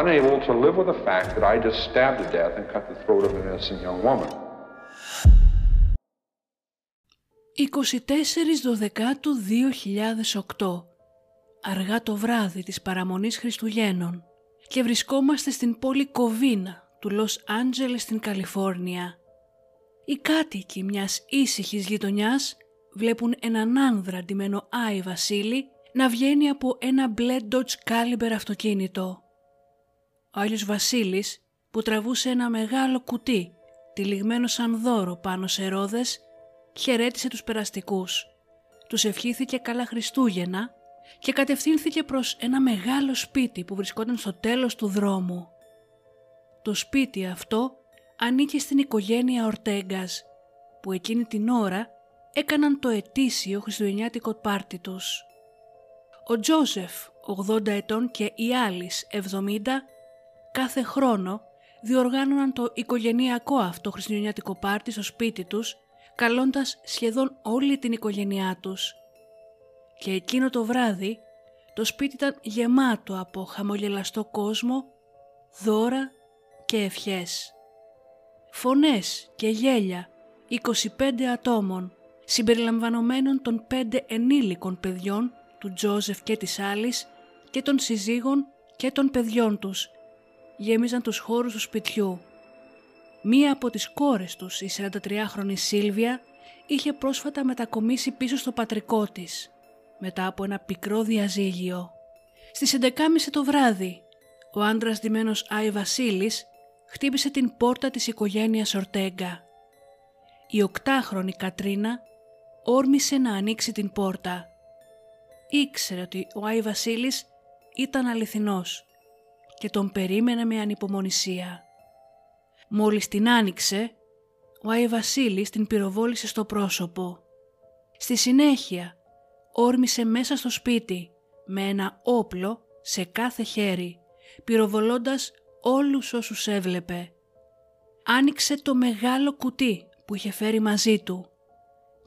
Unable to live with the fact that I just stabbed to death and cut the throat of an innocent young woman. 24 Δωδεκάτου 2008 Αργά το βράδυ της παραμονής Χριστουγέννων και βρισκόμαστε στην πόλη Κοβίνα του Λος Άντζελες στην Καλιφόρνια. Οι κάτοικοι μιας ήσυχης γειτονιάς βλέπουν έναν άνδρα ντυμένο Άι Βασίλη να βγαίνει από ένα μπλε Dodge Caliber αυτοκίνητο. Ο Άγιος Βασίλης που τραβούσε ένα μεγάλο κουτί τυλιγμένο σαν δώρο πάνω σε ρόδες χαιρέτησε τους περαστικούς. Τους ευχήθηκε καλά Χριστούγεννα και κατευθύνθηκε προς ένα μεγάλο σπίτι που βρισκόταν στο τέλος του δρόμου. Το σπίτι αυτό ανήκε στην οικογένεια Ορτέγκας που εκείνη την ώρα έκαναν το ετήσιο χριστουγεννιάτικο πάρτι τους. Ο Τζόσεφ, 80 ετών και η Άλις, 70, κάθε χρόνο διοργάνωναν το οικογενειακό αυτό χριστουγεννιάτικο πάρτι στο σπίτι τους, καλώντας σχεδόν όλη την οικογένειά τους. Και εκείνο το βράδυ το σπίτι ήταν γεμάτο από χαμογελαστό κόσμο, δώρα και ευχές. Φωνές και γέλια 25 ατόμων συμπεριλαμβανομένων των πέντε ενήλικων παιδιών του Τζόζεφ και της Άλλης και των συζύγων και των παιδιών τους γέμιζαν τους χώρους του σπιτιού. Μία από τις κόρες τους, η 43χρονη Σίλβια, είχε πρόσφατα μετακομίσει πίσω στο πατρικό της, μετά από ένα πικρό διαζύγιο. Στις 11.30 το βράδυ, ο άντρας ντυμένος Άι Βασίλης χτύπησε την πόρτα της οικογένειας Ορτέγκα. Η οκτάχρονη Κατρίνα όρμησε να ανοίξει την πόρτα. Ήξερε ότι ο Άι Βασίλης ήταν αληθινός και τον περίμενε με ανυπομονησία. Μόλις την άνοιξε, ο Άι Βασίλης την πυροβόλησε στο πρόσωπο. Στη συνέχεια, όρμησε μέσα στο σπίτι με ένα όπλο σε κάθε χέρι, πυροβολώντας όλους όσους έβλεπε. Άνοιξε το μεγάλο κουτί που είχε φέρει μαζί του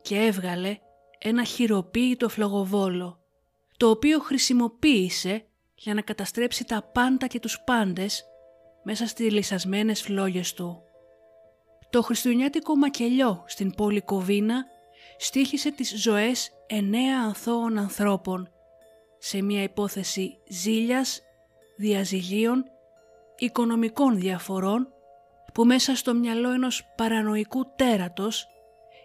και έβγαλε ένα χειροποίητο φλογοβόλο, το οποίο χρησιμοποίησε για να καταστρέψει τα πάντα και τους πάντες μέσα στις λυσασμένες φλόγες του. Το χριστουγεννιάτικο μακελιό στην πόλη Κοβίνα στήχησε τις ζωές εννέα ανθώων ανθρώπων σε μια υπόθεση ζήλιας, διαζυγίων, οικονομικών διαφορών που μέσα στο μυαλό ενός παρανοϊκού τέρατος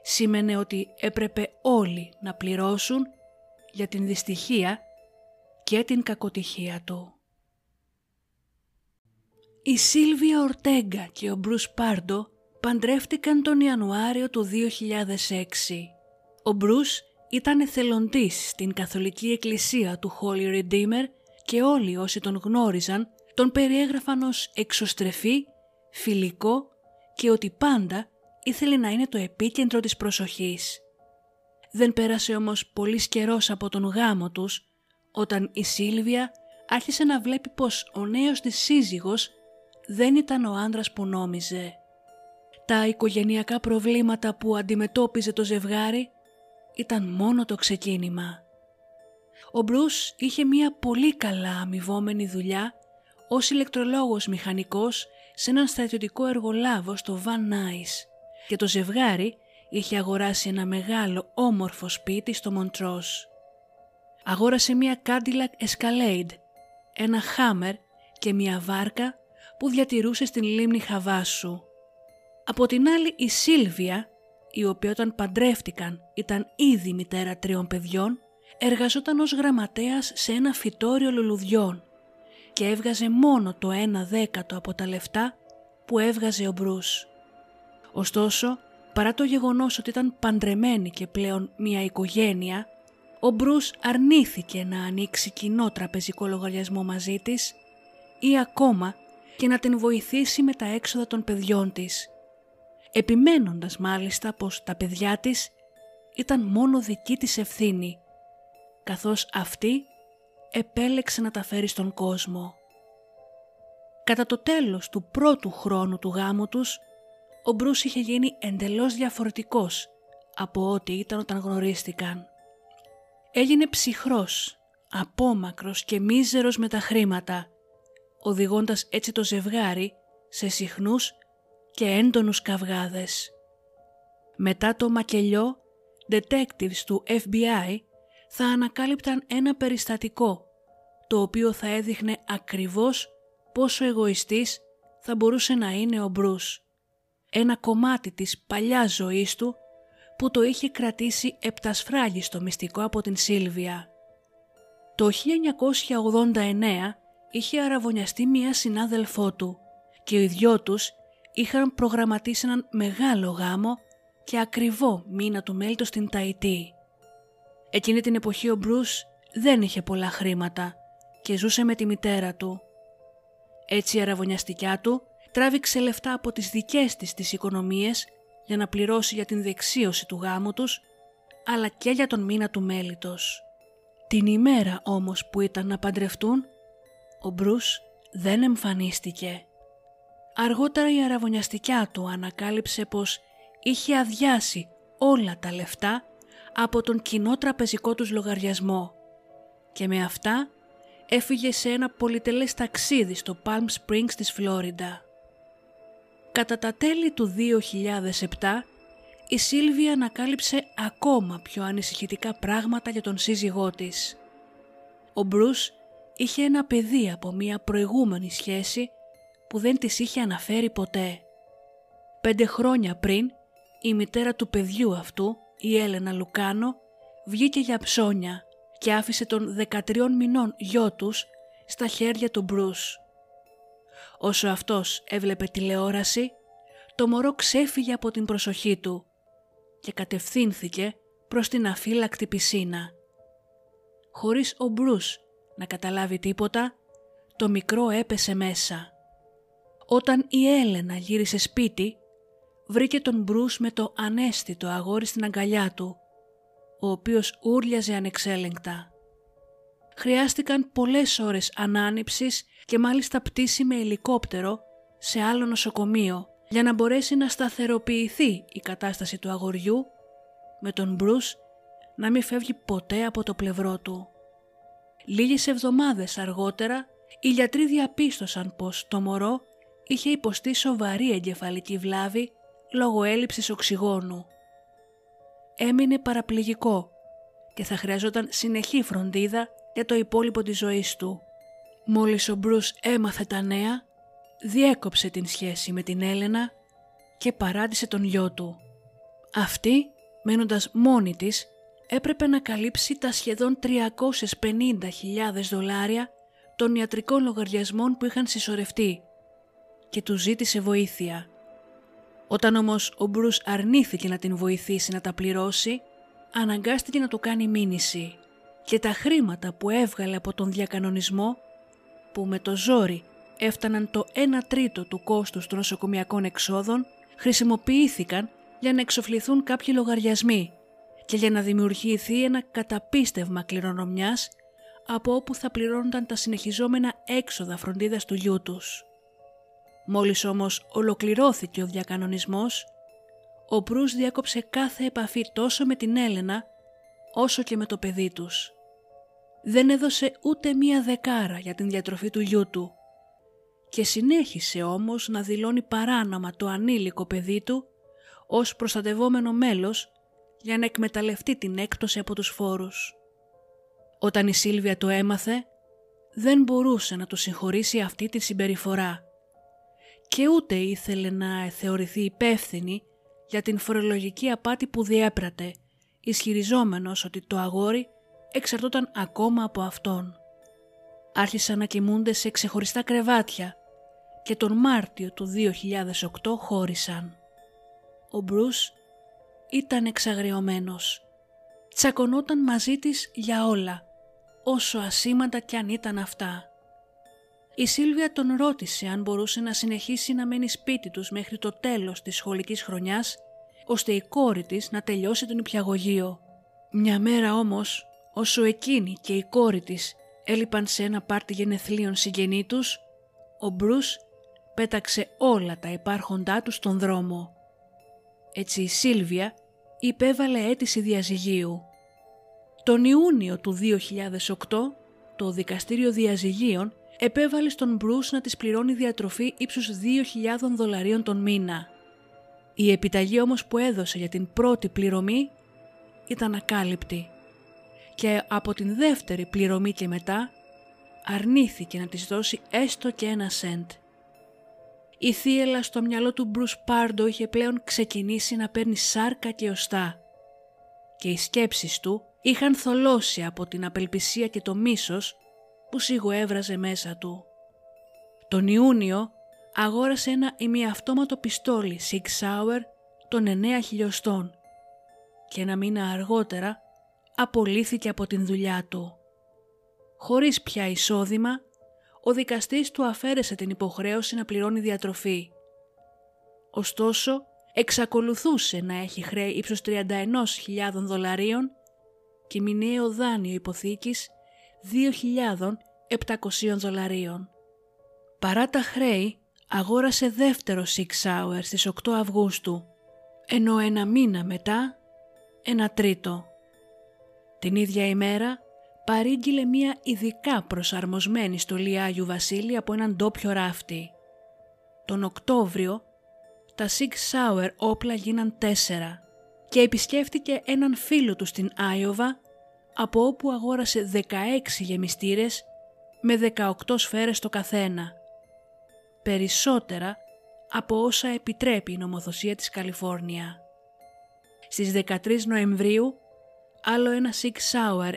σήμαινε ότι έπρεπε όλοι να πληρώσουν για την δυστυχία και την κακοτυχία του. Η Σίλβια Ορτέγκα και ο Μπρους Πάρντο παντρεύτηκαν τον Ιανουάριο του 2006. Ο Μπρους ήταν εθελοντής στην Καθολική Εκκλησία του Holy Redeemer και όλοι όσοι τον γνώριζαν τον περιέγραφαν ως εξωστρεφή, φιλικό και ότι πάντα ήθελε να είναι το επίκεντρο της προσοχής. Δεν πέρασε όμως πολύς καιρός από τον γάμο τους όταν η Σίλβια άρχισε να βλέπει πως ο νέος της σύζυγος δεν ήταν ο άντρας που νόμιζε. Τα οικογενειακά προβλήματα που αντιμετώπιζε το ζευγάρι ήταν μόνο το ξεκίνημα. Ο Μπρούς είχε μια πολύ καλά αμοιβόμενη δουλειά ως ηλεκτρολόγος μηχανικός σε έναν στρατιωτικό εργολάβο στο Van Nuys και το ζευγάρι είχε αγοράσει ένα μεγάλο όμορφο σπίτι στο Μοντρός. Αγόρασε μια Cadillac Escalade, ένα Hammer και μια βάρκα που διατηρούσε στην λίμνη Χαβάσου. Από την άλλη η Σίλβια, η οποία όταν παντρεύτηκαν ήταν ήδη μητέρα τριών παιδιών, εργαζόταν ως γραμματέας σε ένα φυτόριο λουλουδιών και έβγαζε μόνο το ένα δέκατο από τα λεφτά που έβγαζε ο Μπρούς. Ωστόσο, παρά το γεγονός ότι ήταν παντρεμένη και πλέον μια οικογένεια, ο Μπρούς αρνήθηκε να ανοίξει κοινό τραπεζικό λογαριασμό μαζί της ή ακόμα και να την βοηθήσει με τα έξοδα των παιδιών της, επιμένοντας μάλιστα πως τα παιδιά της ήταν μόνο δική της ευθύνη, καθώς αυτή επέλεξε να τα φέρει στον κόσμο. Κατά το τέλος του πρώτου χρόνου του γάμου τους, ο Μπρούς είχε γίνει εντελώς διαφορετικός από ό,τι ήταν όταν γνωρίστηκαν. Έγινε ψυχρός, απόμακρος και μίζερος με τα χρήματα, οδηγώντας έτσι το ζευγάρι σε συχνούς και έντονους καυγάδες. Μετά το μακελιό, detectives του FBI θα ανακάλυπταν ένα περιστατικό, το οποίο θα έδειχνε ακριβώς πόσο εγωιστής θα μπορούσε να είναι ο Μπρούς. Ένα κομμάτι της παλιάς ζωής του που το είχε κρατήσει επτασφράγιστο μυστικό από την Σίλβια. Το 1989 είχε αραβωνιαστεί μία συνάδελφό του και οι δυο τους είχαν προγραμματίσει έναν μεγάλο γάμο και ακριβό μήνα του μέλητος στην Ταϊτή. Εκείνη την εποχή ο Μπρούς δεν είχε πολλά χρήματα και ζούσε με τη μητέρα του. Έτσι η αραβωνιαστικιά του τράβηξε λεφτά από τις δικές της τις οικονομίες για να πληρώσει για την δεξίωση του γάμου τους, αλλά και για τον μήνα του μέλητος. Την ημέρα όμως που ήταν να παντρευτούν, ο Μπρούς δεν εμφανίστηκε. Αργότερα η αραβωνιαστικιά του ανακάλυψε πως είχε αδειάσει όλα τα λεφτά από τον κοινό τραπεζικό τους λογαριασμό και με αυτά έφυγε σε ένα πολυτελές ταξίδι στο Palm Springs της Φλόριντα. Κατά τα τέλη του 2007 η Σίλβια ανακάλυψε ακόμα πιο ανησυχητικά πράγματα για τον σύζυγό της. Ο Μπρούς είχε ένα παιδί από μια προηγούμενη σχέση που δεν της είχε αναφέρει ποτέ. Πέντε χρόνια πριν η μητέρα του παιδιού αυτού, η Έλενα Λουκάνο, βγήκε για ψώνια και άφησε τον 13 μηνών γιο τους στα χέρια του Μπρούς. Όσο αυτός έβλεπε τηλεόραση, το μωρό ξέφυγε από την προσοχή του και κατευθύνθηκε προς την αφύλακτη πισίνα. Χωρίς ο Μπρούς να καταλάβει τίποτα, το μικρό έπεσε μέσα. Όταν η Έλενα γύρισε σπίτι, βρήκε τον Μπρούς με το ανέστητο αγόρι στην αγκαλιά του, ο οποίος ούρλιαζε ανεξέλεγκτα. Χρειάστηκαν πολλές ώρες ανάνυψης και μάλιστα πτήση με ελικόπτερο σε άλλο νοσοκομείο για να μπορέσει να σταθεροποιηθεί η κατάσταση του αγοριού με τον Μπρούς να μην φεύγει ποτέ από το πλευρό του. Λίγες εβδομάδες αργότερα οι γιατροί διαπίστωσαν πως το μωρό είχε υποστεί σοβαρή εγκεφαλική βλάβη λόγω έλλειψης οξυγόνου. Έμεινε παραπληγικό και θα χρειαζόταν συνεχή φροντίδα για το υπόλοιπο της ζωής του. Μόλις ο Μπρούς έμαθε τα νέα, διέκοψε την σχέση με την Έλενα και παράτησε τον γιο του. Αυτή, μένοντας μόνη της, έπρεπε να καλύψει τα σχεδόν 350.000 δολάρια των ιατρικών λογαριασμών που είχαν συσσωρευτεί και του ζήτησε βοήθεια. Όταν όμως ο Μπρούς αρνήθηκε να την βοηθήσει να τα πληρώσει, αναγκάστηκε να του κάνει μήνυση και τα χρήματα που έβγαλε από τον διακανονισμό, που με το ζόρι έφταναν το 1 τρίτο του κόστους των νοσοκομιακών εξόδων, χρησιμοποιήθηκαν για να εξοφληθούν κάποιοι λογαριασμοί και για να δημιουργηθεί ένα καταπίστευμα κληρονομιάς από όπου θα πληρώνονταν τα συνεχιζόμενα έξοδα φροντίδας του γιού τους. Μόλις όμως ολοκληρώθηκε ο διακανονισμός, ο Μπρούς διάκοψε κάθε επαφή τόσο με την Έλενα όσο και με το παιδί τους. Δεν έδωσε ούτε μία δεκάρα για την διατροφή του γιού του και συνέχισε όμως να δηλώνει παράνομα το ανήλικο παιδί του ως προστατευόμενο μέλος για να εκμεταλλευτεί την έκπτωση από τους φόρους. Όταν η Σίλβια το έμαθε, δεν μπορούσε να του συγχωρήσει αυτή τη συμπεριφορά και ούτε ήθελε να θεωρηθεί υπεύθυνη για την φορολογική απάτη που διέπρατε, ισχυριζόμενος ότι το αγόρι εξαρτώταν ακόμα από αυτόν. Άρχισαν να κοιμούνται σε ξεχωριστά κρεβάτια και τον Μάρτιο του 2008 χώρισαν. Ο Μπρούς ήταν εξαγριωμένος. Τσακωνόταν μαζί της για όλα, όσο ασήμαντα κι αν ήταν αυτά. Η Σίλβια τον ρώτησε αν μπορούσε να συνεχίσει να μένει σπίτι τους μέχρι το τέλος της σχολικής χρονιάς, ώστε η κόρη της να τελειώσει τον υπιαγωγείο. Μια μέρα όμως, όσο εκείνη και η κόρη της έλειπαν σε ένα πάρτι γενεθλίων συγγενή τους, ο Μπρούς πέταξε όλα τα υπάρχοντά τους στον δρόμο. Έτσι η Σίλβια υπέβαλε αίτηση διαζυγίου. Τον Ιούνιο του 2008 το Δικαστήριο Διαζυγίων επέβαλε στον Μπρούς να της πληρώνει διατροφή ύψους 2.000 δολαρίων τον μήνα. Η επιταγή όμως που έδωσε για την πρώτη πληρωμή ήταν ακάλυπτη και από την δεύτερη πληρωμή και μετά αρνήθηκε να της δώσει έστω και ένα σέντ. Η θύελα στο μυαλό του Μπρους Πάρντο είχε πλέον ξεκινήσει να παίρνει σάρκα και οστά και οι σκέψεις του είχαν θολώσει από την απελπισία και το μίσος που σιγοέβραζε μέσα του. Τον Ιούνιο αγόρασε ένα ημιαυτόματο πιστόλι Sig Sauer των 9 χιλιοστών και ένα μήνα αργότερα απολύθηκε από την δουλειά του. Χωρίς πια εισόδημα, ο δικαστής του αφαίρεσε την υποχρέωση να πληρώνει διατροφή. Ωστόσο, εξακολουθούσε να έχει χρέη ύψος 31.000 δολαρίων και μηνιαίο δάνειο υποθήκης 2.700 δολαρίων. Παρά τα χρέη, αγόρασε δεύτερο Six Hour στις 8 Αυγούστου, ενώ ένα μήνα μετά ένα τρίτο. Την ίδια ημέρα παρήγγειλε μία ειδικά προσαρμοσμένη στολή Άγιου Βασίλη από έναν ντόπιο ράφτη. Τον Οκτώβριο τα Six Sauer όπλα γίναν τέσσερα και επισκέφτηκε έναν φίλο του στην Άιωβα από όπου αγόρασε 16 γεμιστήρες με 18 σφαίρες το καθένα. Περισσότερα από όσα επιτρέπει η νομοθεσία της Καλιφόρνια. Στις 13 Νοεμβρίου άλλο ένα Sig Sauer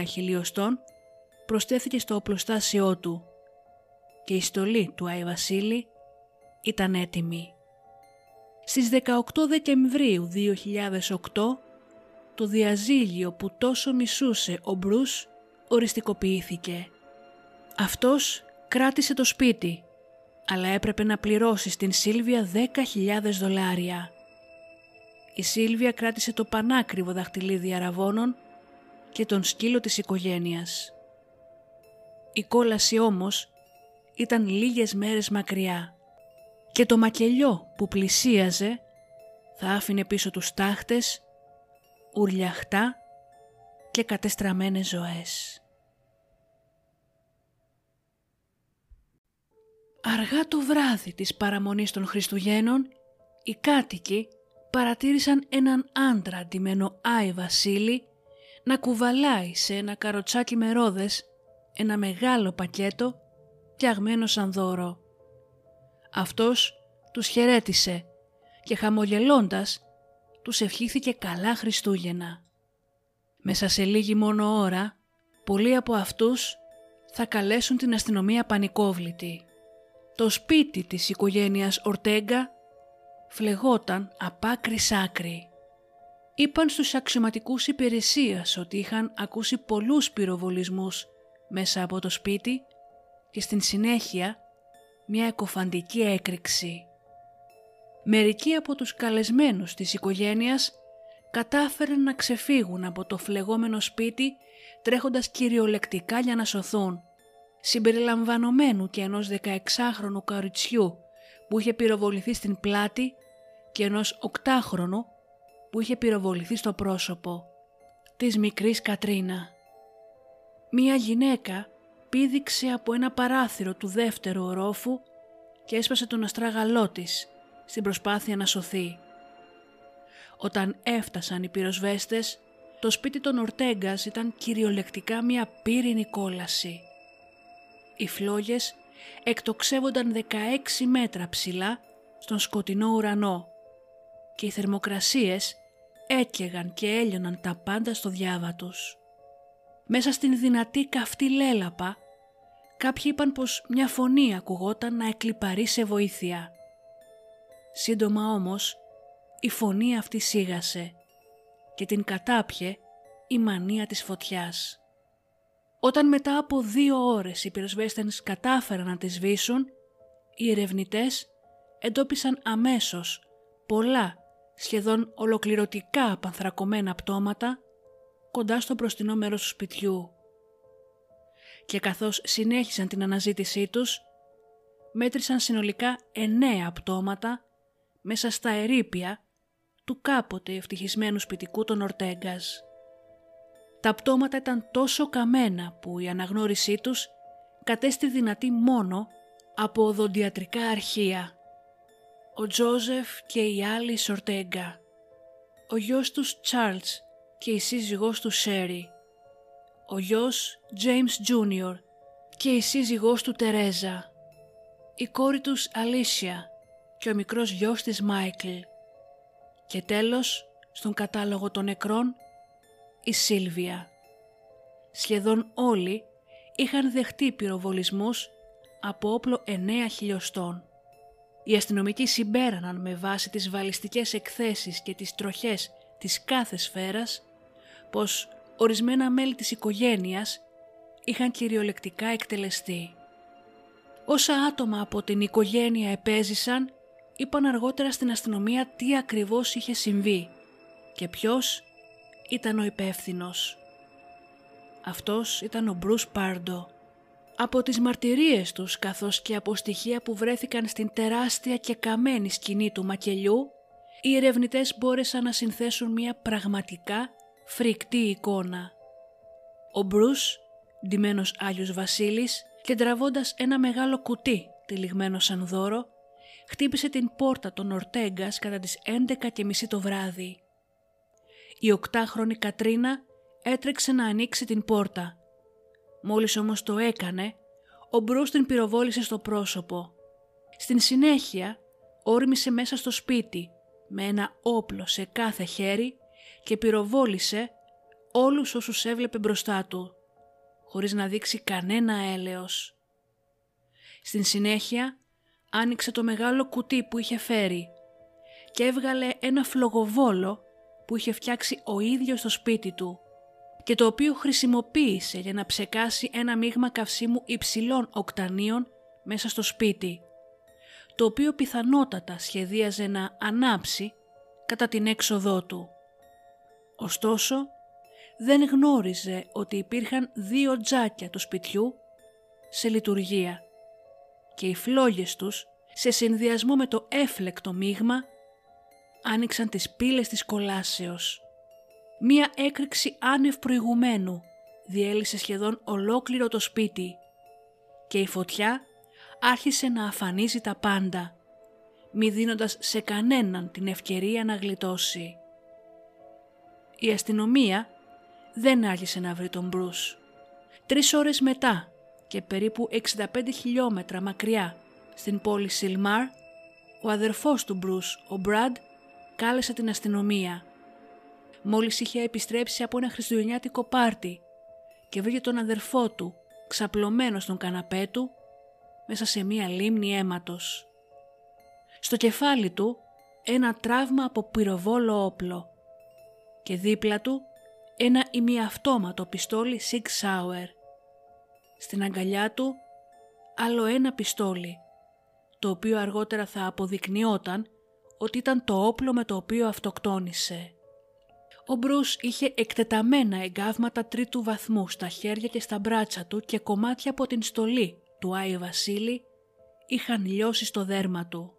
9 χιλιοστών προσθέθηκε στο οπλοστάσιό του και η στολή του Άι Βασίλη ήταν έτοιμη. Στις 18 Δεκεμβρίου 2008 το διαζύγιο που τόσο μισούσε ο Μπρούς οριστικοποιήθηκε. Αυτός κράτησε το σπίτι, αλλά έπρεπε να πληρώσει στην Σίλβια 10.000 δολάρια. Η Σίλβια κράτησε το πανάκριβο δαχτυλίδι αραβώνων και τον σκύλο της οικογένειας. Η κόλαση όμως ήταν λίγες μέρες μακριά και το μακελιό που πλησίαζε θα άφηνε πίσω τους τάχτες, ουρλιαχτά και κατεστραμμένες ζωές. Αργά το βράδυ της παραμονής των Χριστουγέννων, οι κάτοικοι παρατήρησαν έναν άντρα αντιμένο Άι Βασίλη να κουβαλάει σε ένα καροτσάκι με ρόδες ένα μεγάλο πακέτο φτιαγμένο σαν δώρο. Αυτός τους χαιρέτησε και χαμογελώντας τους ευχήθηκε καλά Χριστούγεννα. Μέσα σε λίγη μόνο ώρα, πολλοί από αυτούς θα καλέσουν την αστυνομία πανικόβλητη. Το σπίτι της οικογένειας Ορτέγκα φλεγόταν απ' άκρη σ' άκρη. Είπαν στους αξιωματικούς υπηρεσίας ότι είχαν ακούσει πολλούς πυροβολισμούς μέσα από το σπίτι και στην συνέχεια μια εκοφαντική έκρηξη. Μερικοί από τους καλεσμένους της οικογένειας κατάφεραν να ξεφύγουν από το φλεγόμενο σπίτι τρέχοντας κυριολεκτικά για να σωθούν, συμπεριλαμβανομένου και ενός 16χρονου καριτσιού που είχε πυροβοληθεί στην πλάτη και ενός οκτάχρονου που είχε πυροβοληθεί στο πρόσωπο της μικρής Κατρίνα. Μία γυναίκα πήδηξε από ένα παράθυρο του δεύτερου ορόφου και έσπασε τον αστράγαλό της στην προσπάθεια να σωθεί. Όταν έφτασαν οι πυροσβέστες, το σπίτι των Ορτέγκας ήταν κυριολεκτικά μια πύρινη κόλαση. Οι φλόγες εκτοξεύονταν 16 μέτρα ψηλά στον σκοτεινό ουρανό και οι θερμοκρασίες έκαιγαν και έλειωναν τα πάντα στο διάβα τους. Μέσα στην δυνατή καυτή λέλαπα κάποιοι είπαν πως μια φωνή ακουγόταν να εκλυπαρεί σε βοήθεια. Σύντομα όμως η φωνή αυτή σίγασε και την κατάπιε η μανία της φωτιάς. Όταν μετά από δύο ώρες οι πυροσβέστες κατάφεραν να τη σβήσουν, οι ερευνητές εντόπισαν αμέσως πολλά σχεδόν ολοκληρωτικά απανθρακωμένα πτώματα κοντά στο μπροστινό μέρος του σπιτιού. Και καθώς συνέχισαν την αναζήτησή τους, μέτρησαν συνολικά εννέα πτώματα μέσα στα ερήπια του κάποτε ευτυχισμένου σπιτικού των Ορτέγκας. Τα πτώματα ήταν τόσο καμένα που η αναγνώρισή τους κατέστη δυνατή μόνο από οδοντιατρικά αρχεία. Ο Τζόζεφ και η άλλη Σορτέγκα, ο γιος τους Τσάρλς και η σύζυγός τους Σέρι, ο γιος James Junior και η σύζυγός του Τερέζα, η κόρη τους Αλίσια και ο μικρός γιος της Μάικλ. Και τέλος στον κατάλογο των νεκρών η Σίλβια. Σχεδόν όλοι είχαν δεχτεί πυροβολισμούς από όπλο 9 χιλιοστών. Οι αστυνομικοί συμπέραναν με βάση τις βαλιστικές εκθέσεις και τις τροχές της κάθε σφαίρας πως ορισμένα μέλη της οικογένειας είχαν κυριολεκτικά εκτελεστεί. Όσα άτομα από την οικογένεια επέζησαν είπαν αργότερα στην αστυνομία τι ακριβώς είχε συμβεί και ποιος ήταν ο υπεύθυνος. Αυτός ήταν ο Μπρούς Πάρντο. Από τις μαρτυρίες τους καθώς και από στοιχεία που βρέθηκαν στην τεράστια και καμένη σκηνή του μακελιού, οι ερευνητές μπόρεσαν να συνθέσουν μια πραγματικά φρικτή εικόνα. Ο Μπρούς, ντυμένος Άγιος Βασίλης και τραβώντας ένα μεγάλο κουτί τυλιγμένο σαν δώρο, χτύπησε την πόρτα των Ορτέγκας κατά τις 11.30 το βράδυ. Η οκτάχρονη Κατρίνα έτρεξε να ανοίξει την πόρτα. Μόλις όμως το έκανε, ο Μπρούς την πυροβόλησε στο πρόσωπο. Στην συνέχεια όρμησε μέσα στο σπίτι με ένα όπλο σε κάθε χέρι και πυροβόλησε όλους όσους έβλεπε μπροστά του, χωρίς να δείξει κανένα έλεος. Στην συνέχεια άνοιξε το μεγάλο κουτί που είχε φέρει και έβγαλε ένα φλογοβόλο που είχε φτιάξει ο ίδιος στο σπίτι του και το οποίο χρησιμοποίησε για να ψεκάσει ένα μείγμα καυσίμου υψηλών οκτανίων μέσα στο σπίτι, το οποίο πιθανότατα σχεδίαζε να ανάψει κατά την έξοδό του. Ωστόσο, δεν γνώριζε ότι υπήρχαν δύο τζάκια του σπιτιού σε λειτουργία και οι φλόγες τους σε συνδυασμό με το έφλεκτο μείγμα άνοιξαν τις πύλες της κολάσεως. Μία έκρηξη άνευ προηγουμένου διέλυσε σχεδόν ολόκληρο το σπίτι και η φωτιά άρχισε να αφανίζει τα πάντα, μη δίνοντας σε κανέναν την ευκαιρία να γλιτώσει. Η αστυνομία δεν άρχισε να βρει τον Μπρούς. Τρεις ώρες μετά και περίπου 65 χιλιόμετρα μακριά στην πόλη Σιλμάρ, ο αδερφός του Μπρούς, ο Μπραντ, κάλεσε την αστυνομία. Μόλις είχε επιστρέψει από ένα χριστουγεννιάτικο πάρτι και βρήκε τον αδερφό του ξαπλωμένο στον καναπέ του μέσα σε μία λίμνη αίματος. Στο κεφάλι του ένα τραύμα από πυροβόλο όπλο και δίπλα του ένα ημιαυτόματο πιστόλι Sig Sauer. Στην αγκαλιά του άλλο ένα πιστόλι, το οποίο αργότερα θα αποδεικνυόταν ότι ήταν το όπλο με το οποίο αυτοκτόνησε. Ο Μπρούς είχε εκτεταμένα εγκάβματα τρίτου βαθμού στα χέρια και στα μπράτσα του και κομμάτια από την στολή του Άι Βασίλη είχαν λιώσει στο δέρμα του.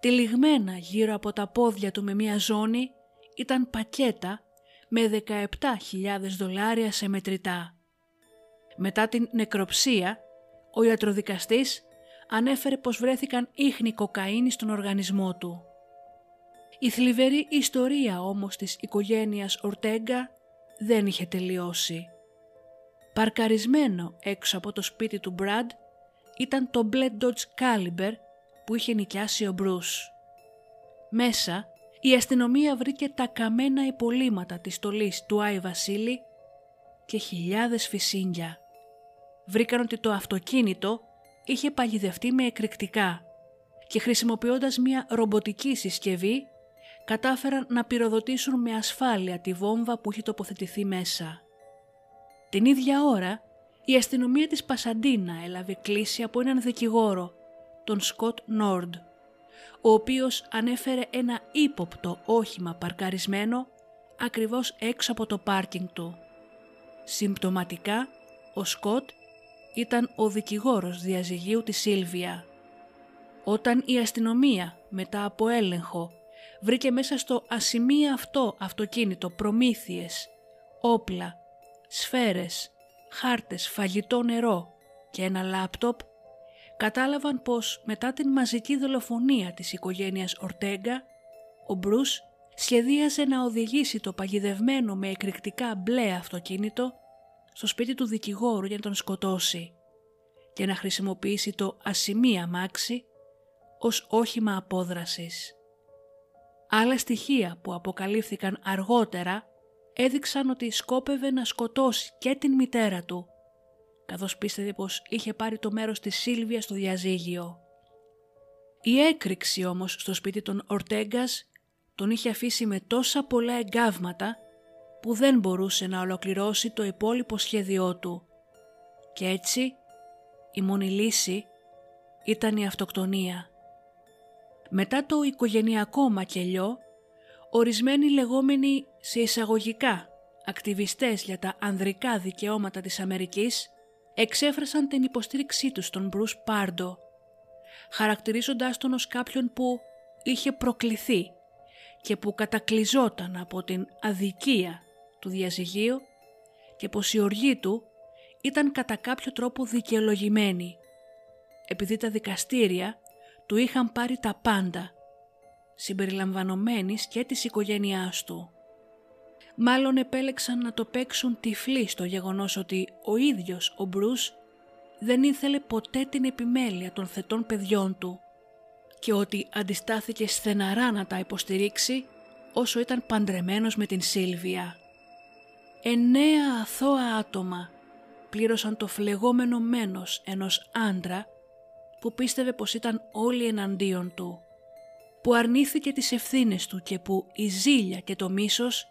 Τυλιγμένα γύρω από τα πόδια του με μια ζώνη ήταν πακέτα με 17.000 δολάρια σε μετρητά. Μετά την νεκροψία, ο ιατροδικαστής ανέφερε πως βρέθηκαν ίχνη κοκαίνης στον οργανισμό του. Η θλιβερή ιστορία όμως της οικογένειας Ορτέγκα δεν είχε τελειώσει. Παρκαρισμένο έξω από το σπίτι του Μπραντ ήταν το μπλε Dodge Caliber που είχε νοικιάσει ο Μπρούς. Μέσα η αστυνομία βρήκε τα καμένα υπολείμματα της στολής του Άι Βασίλη και χιλιάδες φυσίγγια. Βρήκαν ότι το αυτοκίνητο είχε παγιδευτεί με εκρηκτικά και χρησιμοποιώντας μια ρομποτική συσκευή κατάφεραν να πυροδοτήσουν με ασφάλεια τη βόμβα που είχε τοποθετηθεί μέσα. Την ίδια ώρα η αστυνομία της Πασαντίνα έλαβε κλήση από έναν δικηγόρο, τον Σκοτ Νόρντ, ο οποίος ανέφερε ένα ύποπτο όχημα παρκαρισμένο ακριβώς έξω από το πάρκινγκ του. Συμπτωματικά, ο Σκοτ ήταν ο δικηγόρος διαζυγίου της Σίλβια. Όταν η αστυνομία μετά από έλεγχο βρήκε μέσα στο ασημεία αυτό αυτοκίνητο προμήθειες, όπλα, σφαίρες, χάρτες, φαγητό νερό και ένα λάπτοπ, κατάλαβαν πως μετά την μαζική δολοφονία της οικογένειας Ορτέγκα, ο Μπρούς σχεδίαζε να οδηγήσει το παγιδευμένο με εκρηκτικά μπλε αυτοκίνητο στο σπίτι του δικηγόρου για να τον σκοτώσει και να χρησιμοποιήσει το ασημεία μάξι ως όχημα απόδρασης. Άλλα στοιχεία που αποκαλύφθηκαν αργότερα έδειξαν ότι σκόπευε να σκοτώσει και την μητέρα του, καθώς πίστευε πως είχε πάρει το μέρος της Σίλβια στο διαζύγιο. Η έκρηξη όμως στο σπίτι των Ορτέγκας τον είχε αφήσει με τόσα πολλά εγκάβματα που δεν μπορούσε να ολοκληρώσει το υπόλοιπο σχέδιό του. Και έτσι η μόνη λύση ήταν η αυτοκτονία. Μετά το οικογενειακό μακελιό, ορισμένοι λεγόμενοι σε εισαγωγικά ακτιβιστές για τα ανδρικά δικαιώματα της Αμερικής εξέφρασαν την υποστήριξή τους στον Μπρους Πάρντο, χαρακτηρίζοντάς τον ως κάποιον που είχε προκληθεί και που κατακλυζόταν από την αδικία του διαζυγίου και πως η οργή του ήταν κατά κάποιο τρόπο δικαιολογημένη, επειδή τα δικαστήρια του είχαν πάρει τα πάντα, συμπεριλαμβανομένης και της οικογένειάς του. Μάλλον επέλεξαν να το παίξουν τυφλή στο γεγονός ότι ο ίδιος ο Μπρούς δεν ήθελε ποτέ την επιμέλεια των θετών παιδιών του και ότι αντιστάθηκε στεναρά να τα υποστηρίξει όσο ήταν παντρεμένος με την Σίλβια. Εννέα αθώα άτομα πλήρωσαν το φλεγόμενο μένος ενός άντρα που πίστευε πως ήταν όλοι εναντίον του, που αρνήθηκε τις ευθύνες του και που η ζήλια και το μίσος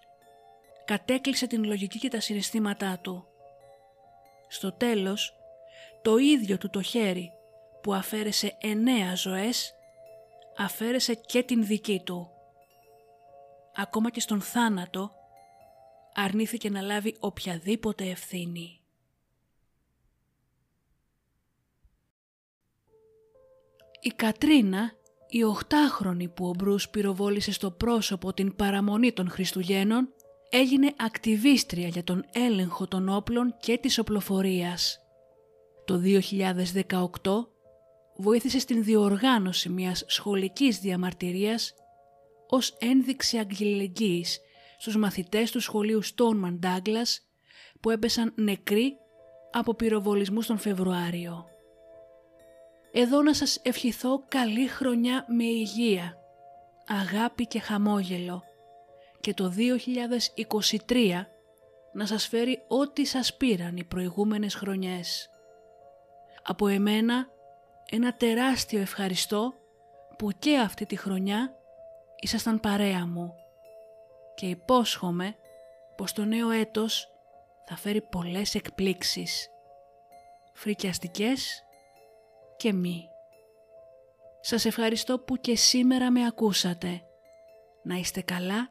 κατέκλυσε την λογική και τα συναισθήματά του. Στο τέλος, το ίδιο του το χέρι που αφαίρεσε εννέα ζωές, αφαίρεσε και την δική του. Ακόμα και στον θάνατο, αρνήθηκε να λάβει οποιαδήποτε ευθύνη. Η Κατρίνα, η οχτάχρονη που ο Μπρούς πυροβόλησε στο πρόσωπο την παραμονή των Χριστουγέννων, έγινε ακτιβίστρια για τον έλεγχο των όπλων και της οπλοφορίας. Το 2018 βοήθησε στην διοργάνωση μιας σχολικής διαμαρτυρίας ως ένδειξη αγγελεγγύης στους μαθητές του σχολείου Stoneman Douglas που έπεσαν νεκροί από πυροβολισμούς τον Φεβρουάριο. Εδώ να σας ευχηθώ καλή χρονιά με υγεία, αγάπη και χαμόγελο και το 2023 να σας φέρει ό,τι σας πήραν οι προηγούμενες χρονιές. Από εμένα ένα τεράστιο ευχαριστώ που και αυτή τη χρονιά ήσασταν παρέα μου και υπόσχομαι πως το νέο έτος θα φέρει πολλές εκπλήξεις, φρικιαστικές και μη. Σας ευχαριστώ που και σήμερα με ακούσατε. Να είστε καλά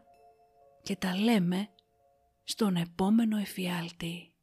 και τα λέμε στον επόμενο εφιάλτη.